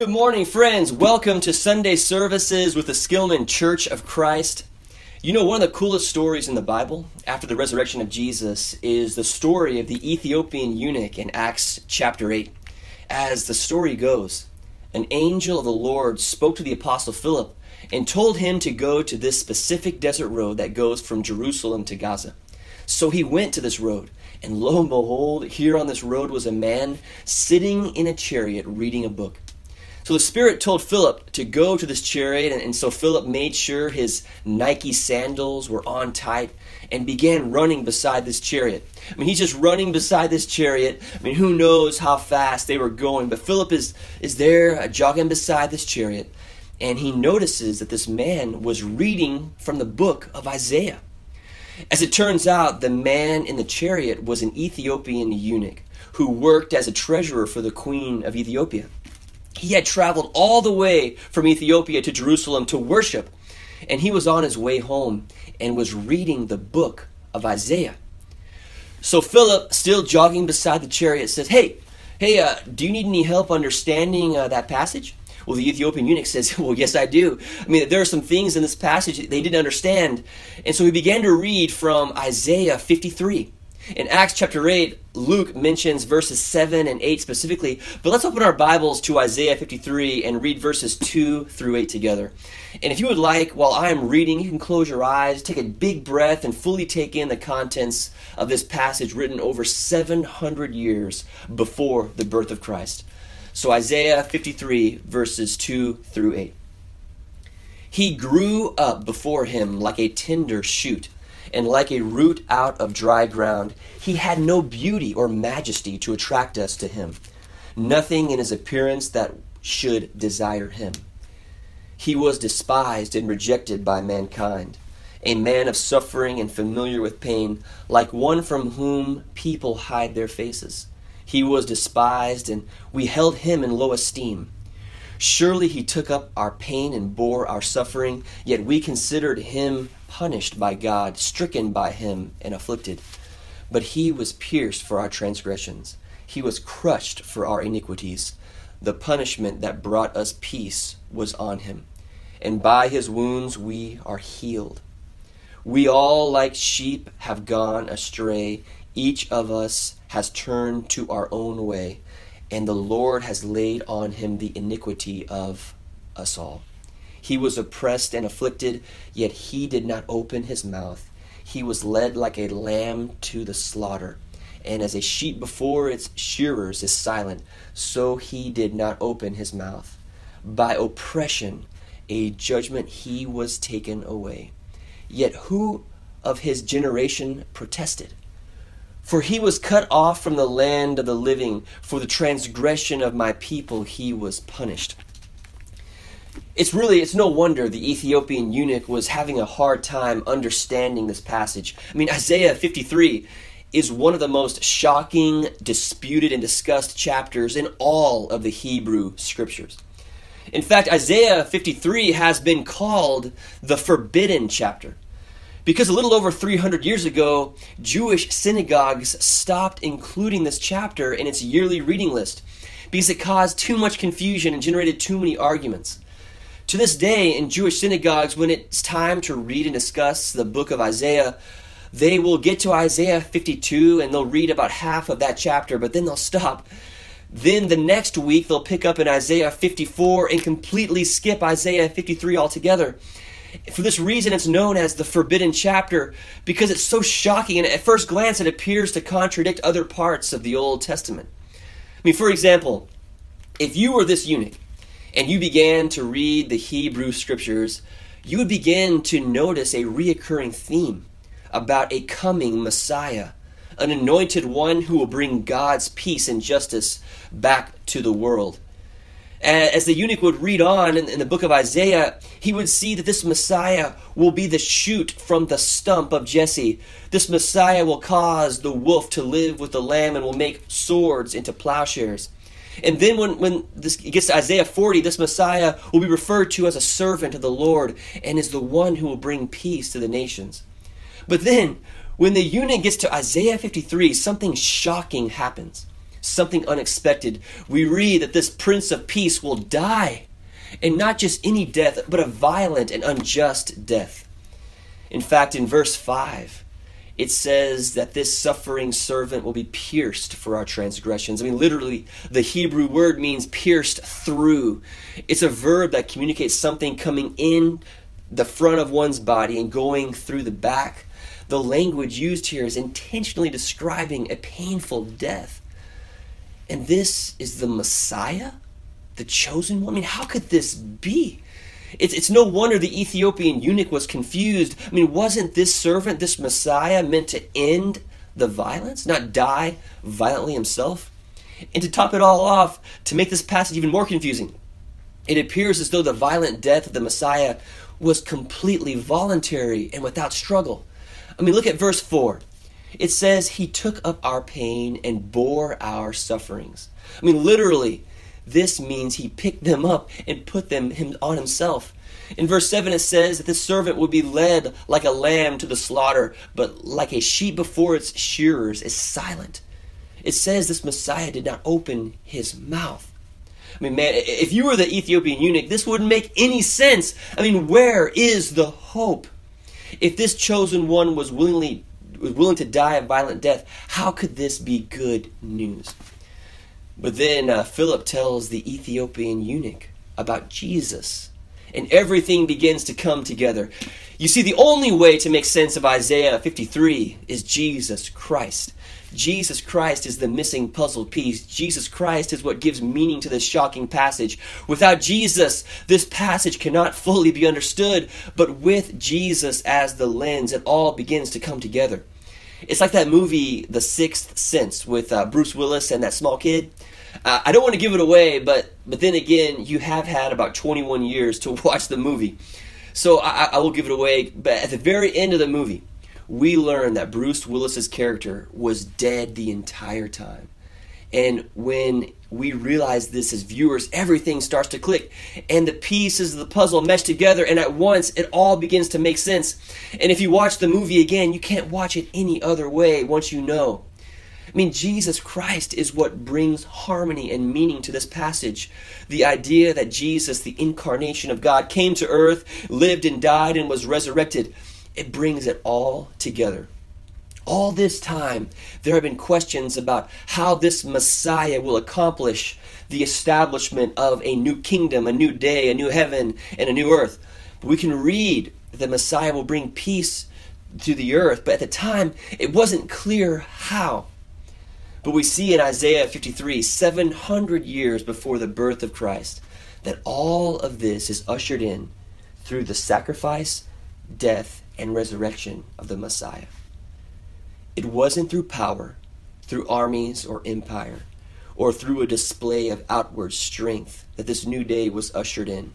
Good morning, friends. Welcome to Sunday services with the Skillman Church of Christ. You know, one of the coolest stories in the Bible after the resurrection of Jesus is the story of the Ethiopian eunuch in Acts chapter 8. As the story goes, an angel of the Lord spoke to the apostle Philip and told him to go to this specific desert road that goes from Jerusalem to Gaza. So he went to this road, and lo and behold, here on this road was a man sitting in a chariot reading a book. So the Spirit told Philip to go to this chariot, and, and, so Philip made sure his Nike sandals were on tight and began running beside this chariot. I mean, he's just running beside this chariot. I mean, who knows how fast they were going, but Philip is, is there uh, jogging beside this chariot, and he notices that this man was reading from the book of Isaiah. As it turns out, the man in the chariot was an Ethiopian eunuch who worked as a treasurer for the queen of Ethiopia. He had traveled all the way from Ethiopia to Jerusalem to worship, and he was on his way home and was reading the book of Isaiah. So Philip, still jogging beside the chariot, says, Hey, hey, uh, do you need any help understanding uh, that passage? Well, the Ethiopian eunuch says, Well, yes, I do. I mean, there are some things in this passage they didn't understand. And so he began to read from Isaiah 53. In Acts chapter 8, Luke mentions verses 7 and 8 specifically, but let's open our Bibles to Isaiah 53 and read verses 2 through 8 together. And if you would like, while I am reading, you can close your eyes, take a big breath, and fully take in the contents of this passage written over 700 years before the birth of Christ. So, Isaiah 53, verses 2 through 8. He grew up before him like a tender shoot and like a root out of dry ground. He had no beauty or majesty to attract us to him, nothing in his appearance that should desire him. He was despised and rejected by mankind, a man of suffering and familiar with pain, like one from whom people hide their faces. He was despised, and we held him in low esteem. Surely he took up our pain and bore our suffering, yet we considered him punished by God, stricken by him, and afflicted. But he was pierced for our transgressions, he was crushed for our iniquities. The punishment that brought us peace was on him, and by his wounds we are healed. We all, like sheep, have gone astray. Each of us has turned to our own way, and the Lord has laid on him the iniquity of us all. He was oppressed and afflicted, yet he did not open his mouth. He was led like a lamb to the slaughter, and as a sheep before its shearers is silent, so he did not open his mouth. By oppression, a judgment he was taken away. Yet who of his generation protested? For he was cut off from the land of the living. For the transgression of my people he was punished it's really it's no wonder the Ethiopian eunuch was having a hard time understanding this passage. I mean, Isaiah 53 is one of the most shocking, disputed, and discussed chapters in all of the Hebrew scriptures. In fact, Isaiah 53 has been called the forbidden chapter. Because a little over 300 years ago, Jewish synagogues stopped including this chapter in its yearly reading list because it caused too much confusion and generated too many arguments. To this day, in Jewish synagogues, when it's time to read and discuss the book of Isaiah, they will get to Isaiah 52 and they'll read about half of that chapter, but then they'll stop. Then the next week, they'll pick up in Isaiah 54 and completely skip Isaiah 53 altogether. For this reason, it's known as the forbidden chapter because it's so shocking, and at first glance, it appears to contradict other parts of the Old Testament. I mean, for example, if you were this eunuch and you began to read the Hebrew scriptures, you would begin to notice a reoccurring theme about a coming Messiah, an anointed one who will bring God's peace and justice back to the world. As the eunuch would read on in, the book of Isaiah, he would see that this Messiah will be the shoot from the stump of Jesse. This Messiah will cause the wolf to live with the lamb and will make swords into plowshares. And then when, when this gets to Isaiah 40, this Messiah will be referred to as a servant of the Lord and is the one who will bring peace to the nations. But then, when the eunuch gets to Isaiah 53, something shocking happens. Something unexpected. We read that this Prince of Peace will die, and not just any death, but a violent and unjust death. In fact, in verse 5, it says that this suffering servant will be pierced for our transgressions. I mean, literally, the Hebrew word means pierced through. It's a verb that communicates something coming in the front of one's body and going through the back. The language used here is intentionally describing a painful death. And this is the Messiah, the chosen one? I mean, how could this be? It's, it's no wonder the Ethiopian eunuch was confused. I mean, wasn't this servant, this Messiah, meant to end the violence, not die violently himself? And to top it all off, to make this passage even more confusing, it appears as though the violent death of the Messiah was completely voluntary and without struggle. I mean, look at verse 4. It says, He took up our pain and bore our sufferings. I mean, literally, this means He picked them up and put them on Himself. In verse 7, it says that this servant would be led like a lamb to the slaughter, but like a sheep before its shearers is silent. It says this Messiah did not open his mouth. I mean, man, if you were the Ethiopian eunuch, this wouldn't make any sense. I mean, where is the hope? If this chosen one was willingly was willing to die a violent death, how could this be good news? But then uh, Philip tells the Ethiopian eunuch about Jesus, and everything begins to come together. You see, the only way to make sense of Isaiah 53 is Jesus Christ. Jesus Christ is the missing puzzle piece. Jesus Christ is what gives meaning to this shocking passage. Without Jesus, this passage cannot fully be understood, but with Jesus as the lens, it all begins to come together. It's like that movie, The Sixth Sense, with uh, Bruce Willis and that small kid. Uh, I don't want to give it away, but but then again, you have had about 21 years to watch the movie, so I, I will give it away. But at the very end of the movie, we learn that Bruce Willis's character was dead the entire time. And when we realize this as viewers, everything starts to click. And the pieces of the puzzle mesh together, and at once it all begins to make sense. And if you watch the movie again, you can't watch it any other way once you know. I mean, Jesus Christ is what brings harmony and meaning to this passage. The idea that Jesus, the incarnation of God, came to earth, lived and died, and was resurrected it brings it all together. All this time, there have been questions about how this Messiah will accomplish the establishment of a new kingdom, a new day, a new heaven, and a new earth. But we can read that the Messiah will bring peace to the earth, but at the time, it wasn't clear how. But we see in Isaiah 53, 700 years before the birth of Christ, that all of this is ushered in through the sacrifice, death, and resurrection of the Messiah. It wasn't through power, through armies or empire, or through a display of outward strength that this new day was ushered in,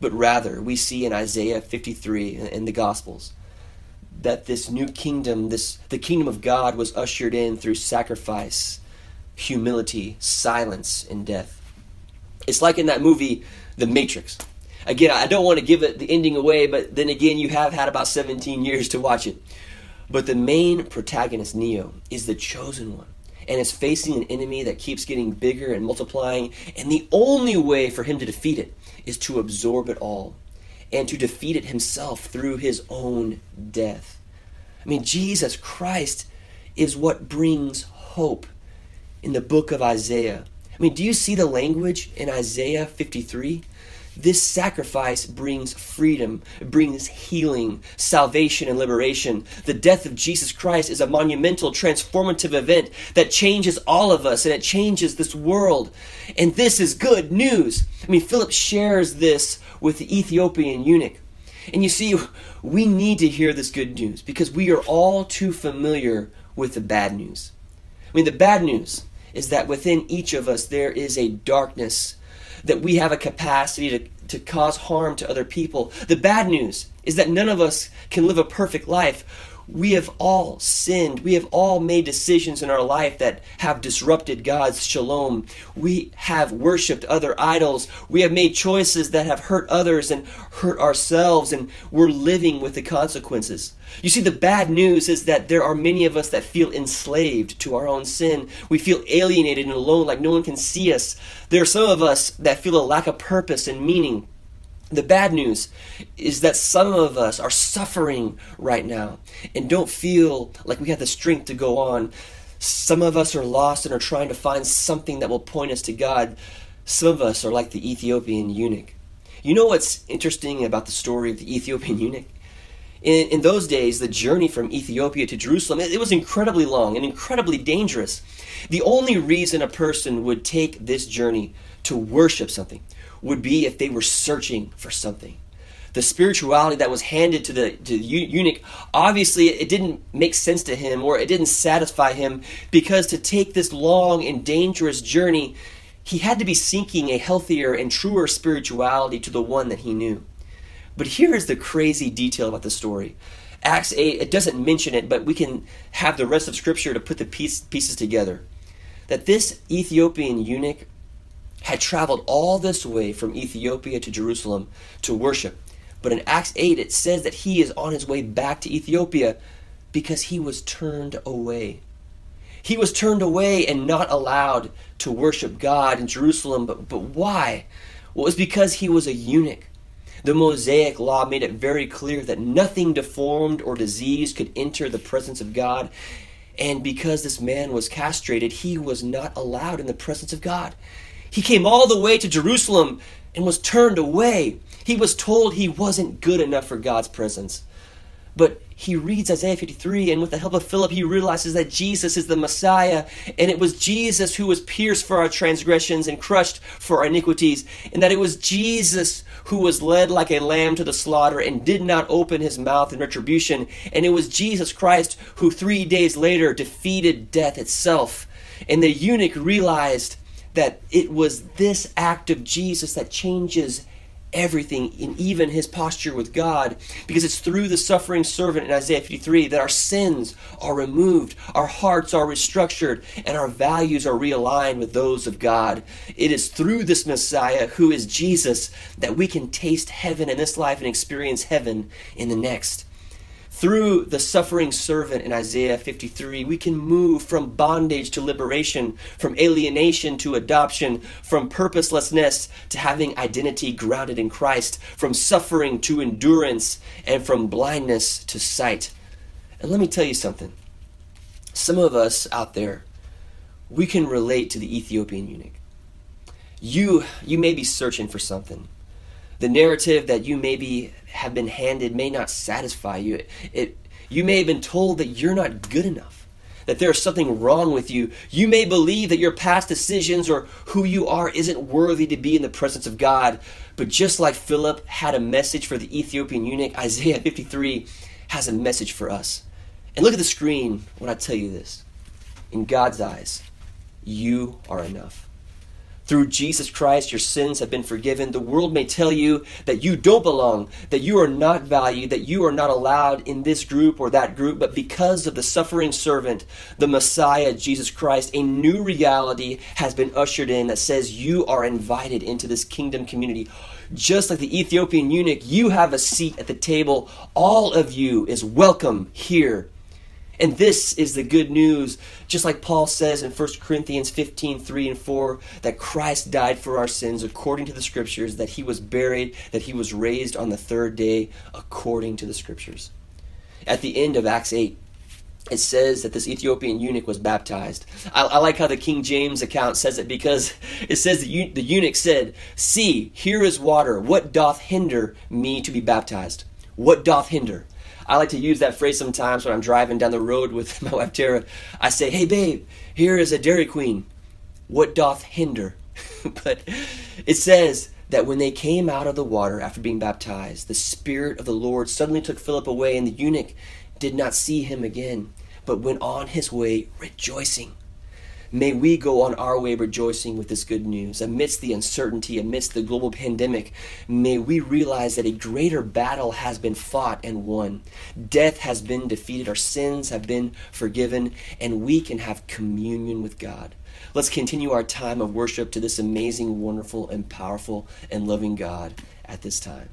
but rather we see in Isaiah 53 in the Gospels that this new kingdom, this the kingdom of God was ushered in through sacrifice, humility, silence, and death. It's like in that movie The Matrix again, I don't want to give it the ending away, but then again, you have had about 17 years to watch it. But the main protagonist, Neo, is the chosen one and is facing an enemy that keeps getting bigger and multiplying. And the only way for him to defeat it is to absorb it all and to defeat it himself through his own death. I mean, Jesus Christ is what brings hope in the book of Isaiah. I mean, do you see the language in Isaiah 53? This sacrifice brings freedom, brings healing, salvation, and liberation. The death of Jesus Christ is a monumental, transformative event that changes all of us and it changes this world. And this is good news. I mean, Philip shares this with the Ethiopian eunuch. And you see, we need to hear this good news because we are all too familiar with the bad news. I mean, the bad news is that within each of us there is a darkness that we have a capacity to, to cause harm to other people. The bad news is that none of us can live a perfect life. We have all sinned. We have all made decisions in our life that have disrupted God's shalom. We have worshiped other idols. We have made choices that have hurt others and hurt ourselves, and we're living with the consequences. You see, the bad news is that there are many of us that feel enslaved to our own sin. We feel alienated and alone, like no one can see us. There are some of us that feel a lack of purpose and meaning. The bad news is that some of us are suffering right now and don't feel like we have the strength to go on. Some of us are lost and are trying to find something that will point us to God. Some of us are like the Ethiopian eunuch. You know what's interesting about the story of the Ethiopian eunuch? In, in those days, the journey from Ethiopia to Jerusalem, it, it was incredibly long and incredibly dangerous. The only reason a person would take this journey to worship something would be if they were searching for something. The spirituality that was handed to the, to the eunuch, obviously, it didn't make sense to him or it didn't satisfy him because to take this long and dangerous journey, he had to be seeking a healthier and truer spirituality to the one that he knew. But here is the crazy detail about the story. Acts 8, it doesn't mention it, but we can have the rest of Scripture to put the piece, pieces together. That this Ethiopian eunuch had traveled all this way from Ethiopia to Jerusalem to worship. But in Acts 8, it says that he is on his way back to Ethiopia because he was turned away. He was turned away and not allowed to worship God in Jerusalem. But, but why? Well, it was because he was a eunuch. The Mosaic law made it very clear that nothing deformed or diseased could enter the presence of God. And because this man was castrated, he was not allowed in the presence of God. He came all the way to Jerusalem and was turned away. He was told he wasn't good enough for God's presence. But he reads Isaiah 53, and with the help of Philip, he realizes that Jesus is the Messiah, and it was Jesus who was pierced for our transgressions and crushed for our iniquities, and that it was Jesus who was led like a lamb to the slaughter and did not open his mouth in retribution, and it was Jesus Christ who three days later defeated death itself. And the eunuch realized that it was this act of Jesus that changes everything in even his posture with God because it's through the suffering servant in Isaiah 53 that our sins are removed, our hearts are restructured, and our values are realigned with those of God. It is through this Messiah who is Jesus that we can taste heaven in this life and experience heaven in the next. Through the suffering servant in Isaiah 53, we can move from bondage to liberation, from alienation to adoption, from purposelessness to having identity grounded in Christ, from suffering to endurance, and from blindness to sight. And let me tell you something. Some of us out there, we can relate to the Ethiopian eunuch. You, you may be searching for something. The narrative that you maybe have been handed may not satisfy you. It, it, you may have been told that you're not good enough, that there's something wrong with you. You may believe that your past decisions or who you are isn't worthy to be in the presence of God. But just like Philip had a message for the Ethiopian eunuch, Isaiah 53 has a message for us. And look at the screen when I tell you this. In God's eyes, you are enough. Through Jesus Christ, your sins have been forgiven. The world may tell you that you don't belong, that you are not valued, that you are not allowed in this group or that group, but because of the suffering servant, the Messiah, Jesus Christ, a new reality has been ushered in that says you are invited into this kingdom community. Just like the Ethiopian eunuch, you have a seat at the table. All of you is welcome here and this is the good news, just like Paul says in 1 Corinthians 15 3 and 4, that Christ died for our sins according to the Scriptures, that he was buried, that he was raised on the third day according to the Scriptures. At the end of Acts 8, it says that this Ethiopian eunuch was baptized. I, I, like how the King James account says it because it says the, the eunuch said, See, here is water. What doth hinder me to be baptized? What doth hinder? I like to use that phrase sometimes when I'm driving down the road with my wife Tara. I say, "Hey, babe, here is a Dairy Queen. What doth hinder?" but it says that when they came out of the water after being baptized, the Spirit of the Lord suddenly took Philip away, and the eunuch did not see him again, but went on his way rejoicing. May we go on our way rejoicing with this good news. Amidst the uncertainty, amidst the global pandemic, may we realize that a greater battle has been fought and won. Death has been defeated, our sins have been forgiven, and we can have communion with God. Let's continue our time of worship to this amazing, wonderful, and powerful and loving God at this time.